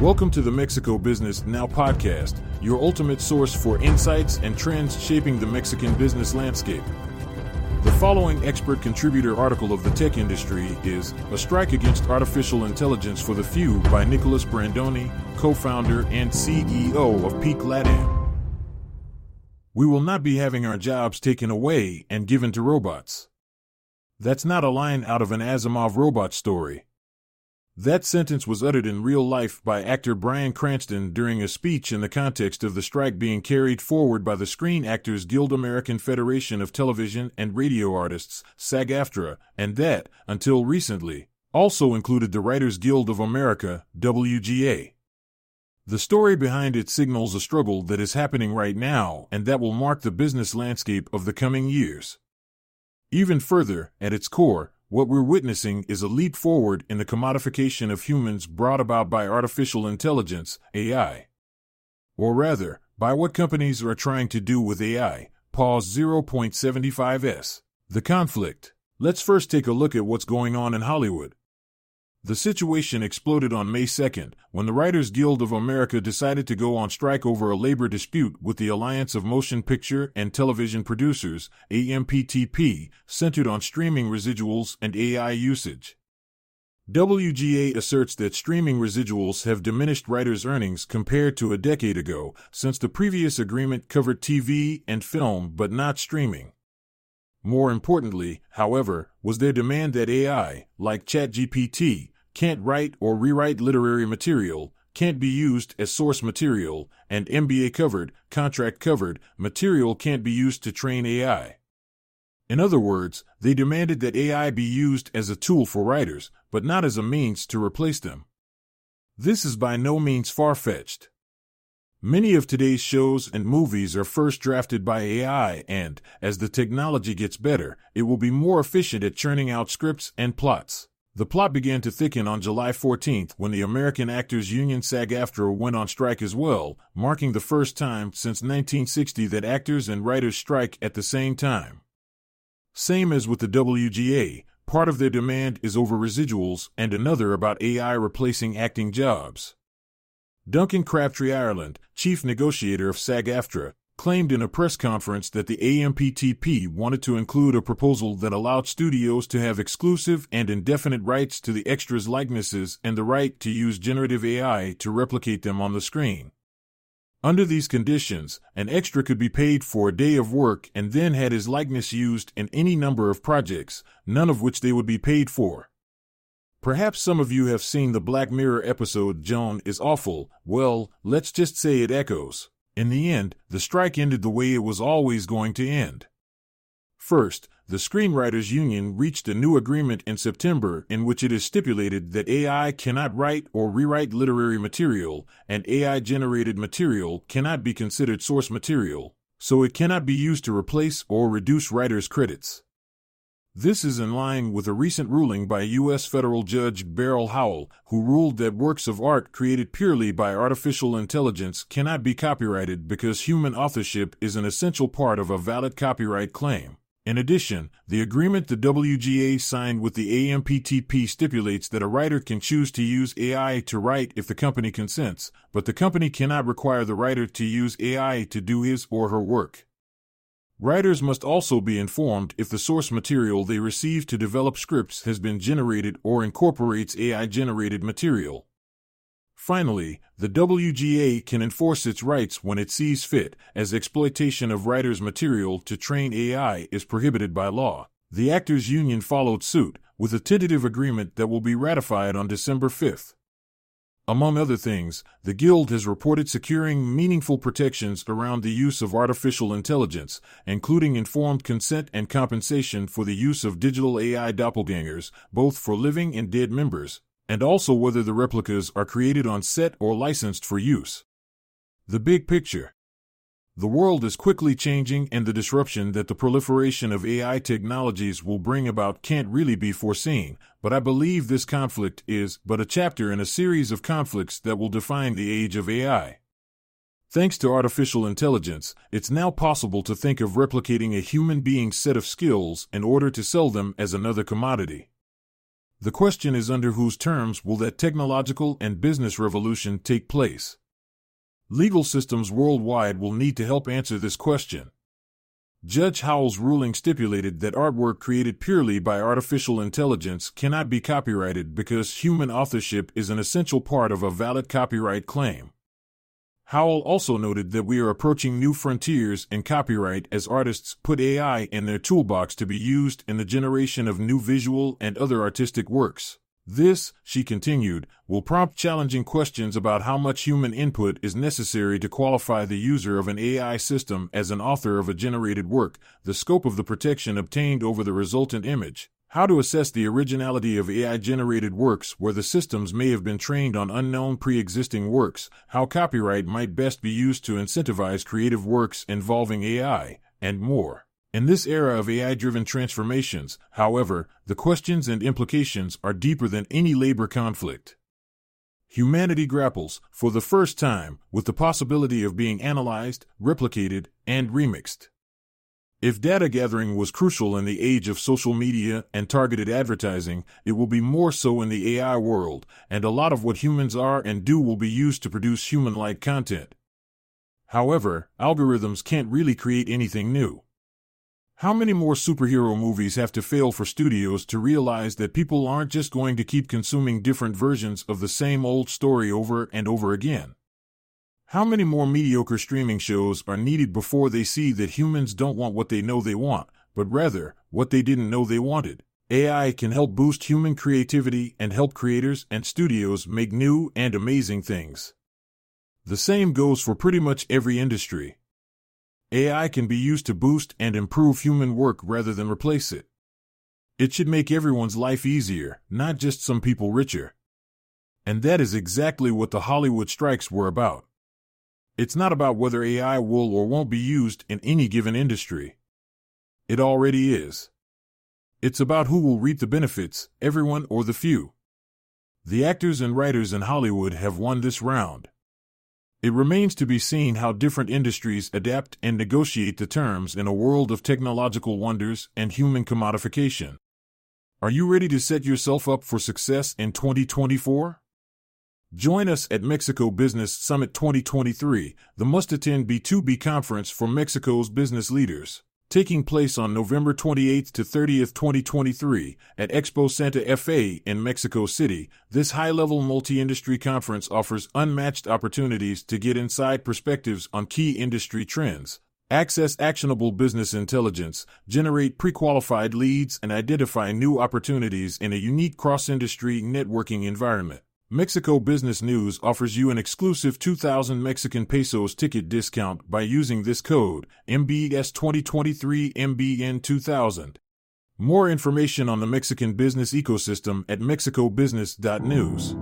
Welcome to the Mexico Business Now podcast, your ultimate source for insights and trends shaping the Mexican business landscape. The following expert contributor article of the tech industry is A Strike Against Artificial Intelligence for the Few by Nicolás Brandoni, co founder and CEO of Peek Latam. We will not be having our jobs taken away and given to robots. That's not a line out of an Asimov robot story. That sentence was uttered in real life by actor Bryan Cranston during a speech in the context of the strike being carried forward by the Screen Actors Guild American Federation of Television and Radio Artists, SAG AFTRA, and that, until recently, also included the Writers Guild of America, WGA. The story behind it signals a struggle that is happening right now and that will mark the business landscape of the coming years. Even further, at its core, what we're witnessing is a leap forward in the commodification of humans brought about by artificial intelligence, AI. Or rather, by what companies are trying to do with AI. Pause 0.75s. The conflict. Let's first take a look at what's going on in Hollywood. The situation exploded on May 2nd when the Writers Guild of America decided to go on strike over a labor dispute with the Alliance of Motion Picture and Television Producers, AMPTP, centered on streaming residuals and AI usage. WGA asserts that streaming residuals have diminished writers' earnings compared to a decade ago, since the previous agreement covered TV and film but not streaming. More importantly, however, was their demand that AI, like ChatGPT, can't write or rewrite literary material, can't be used as source material, and MBA covered, contract covered, material can't be used to train AI. In other words, they demanded that AI be used as a tool for writers, but not as a means to replace them. This is by no means far fetched. Many of today's shows and movies are first drafted by AI, and, as the technology gets better, it will be more efficient at churning out scripts and plots. The plot began to thicken on July 14th when the American Actors Union SAG AFTRA went on strike as well, marking the first time since 1960 that actors and writers strike at the same time. Same as with the WGA, part of their demand is over residuals and another about AI replacing acting jobs. Duncan Crabtree Ireland, chief negotiator of SAG AFTRA, claimed in a press conference that the AMPTP wanted to include a proposal that allowed studios to have exclusive and indefinite rights to the extras' likenesses and the right to use generative AI to replicate them on the screen. Under these conditions, an extra could be paid for a day of work and then had his likeness used in any number of projects, none of which they would be paid for. Perhaps some of you have seen the Black Mirror episode Joan is awful. Well, let's just say it echoes. In the end, the strike ended the way it was always going to end. First, the Screenwriters Union reached a new agreement in September in which it is stipulated that AI cannot write or rewrite literary material, and AI generated material cannot be considered source material, so it cannot be used to replace or reduce writers' credits. This is in line with a recent ruling by U.S. federal judge Beryl Howell, who ruled that works of art created purely by artificial intelligence cannot be copyrighted because human authorship is an essential part of a valid copyright claim. In addition, the agreement the WGA signed with the AMPTP stipulates that a writer can choose to use AI to write if the company consents, but the company cannot require the writer to use AI to do his or her work. Writers must also be informed if the source material they receive to develop scripts has been generated or incorporates AI generated material. Finally, the WGA can enforce its rights when it sees fit, as exploitation of writers' material to train AI is prohibited by law. The Actors Union followed suit, with a tentative agreement that will be ratified on December 5th. Among other things, the Guild has reported securing meaningful protections around the use of artificial intelligence, including informed consent and compensation for the use of digital AI doppelgangers, both for living and dead members, and also whether the replicas are created on set or licensed for use. The big picture. The world is quickly changing, and the disruption that the proliferation of AI technologies will bring about can't really be foreseen, but I believe this conflict is but a chapter in a series of conflicts that will define the age of AI. Thanks to artificial intelligence, it's now possible to think of replicating a human being's set of skills in order to sell them as another commodity. The question is under whose terms will that technological and business revolution take place? Legal systems worldwide will need to help answer this question. Judge Howell's ruling stipulated that artwork created purely by artificial intelligence cannot be copyrighted because human authorship is an essential part of a valid copyright claim. Howell also noted that we are approaching new frontiers in copyright as artists put AI in their toolbox to be used in the generation of new visual and other artistic works. This, she continued, will prompt challenging questions about how much human input is necessary to qualify the user of an AI system as an author of a generated work, the scope of the protection obtained over the resultant image, how to assess the originality of AI generated works where the systems may have been trained on unknown pre existing works, how copyright might best be used to incentivize creative works involving AI, and more. In this era of AI driven transformations, however, the questions and implications are deeper than any labor conflict. Humanity grapples, for the first time, with the possibility of being analyzed, replicated, and remixed. If data gathering was crucial in the age of social media and targeted advertising, it will be more so in the AI world, and a lot of what humans are and do will be used to produce human like content. However, algorithms can't really create anything new. How many more superhero movies have to fail for studios to realize that people aren't just going to keep consuming different versions of the same old story over and over again? How many more mediocre streaming shows are needed before they see that humans don't want what they know they want, but rather what they didn't know they wanted? AI can help boost human creativity and help creators and studios make new and amazing things. The same goes for pretty much every industry. AI can be used to boost and improve human work rather than replace it. It should make everyone's life easier, not just some people richer. And that is exactly what the Hollywood strikes were about. It's not about whether AI will or won't be used in any given industry. It already is. It's about who will reap the benefits, everyone or the few. The actors and writers in Hollywood have won this round. It remains to be seen how different industries adapt and negotiate the terms in a world of technological wonders and human commodification. Are you ready to set yourself up for success in 2024? Join us at Mexico Business Summit 2023, the must attend B2B conference for Mexico's business leaders taking place on November 28th to 30th, 2023, at Expo Santa Fe in Mexico City. This high level multi industry conference offers unmatched opportunities to get inside perspectives on key industry trends. Access actionable business intelligence, generate pre qualified leads, and identify new opportunities in a unique cross industry networking environment. Mexico Business News offers you an exclusive 2,000 Mexican pesos ticket discount by using this code, MBS 2023 MBN 2000. More information on the Mexican business ecosystem at mexicobusiness.news.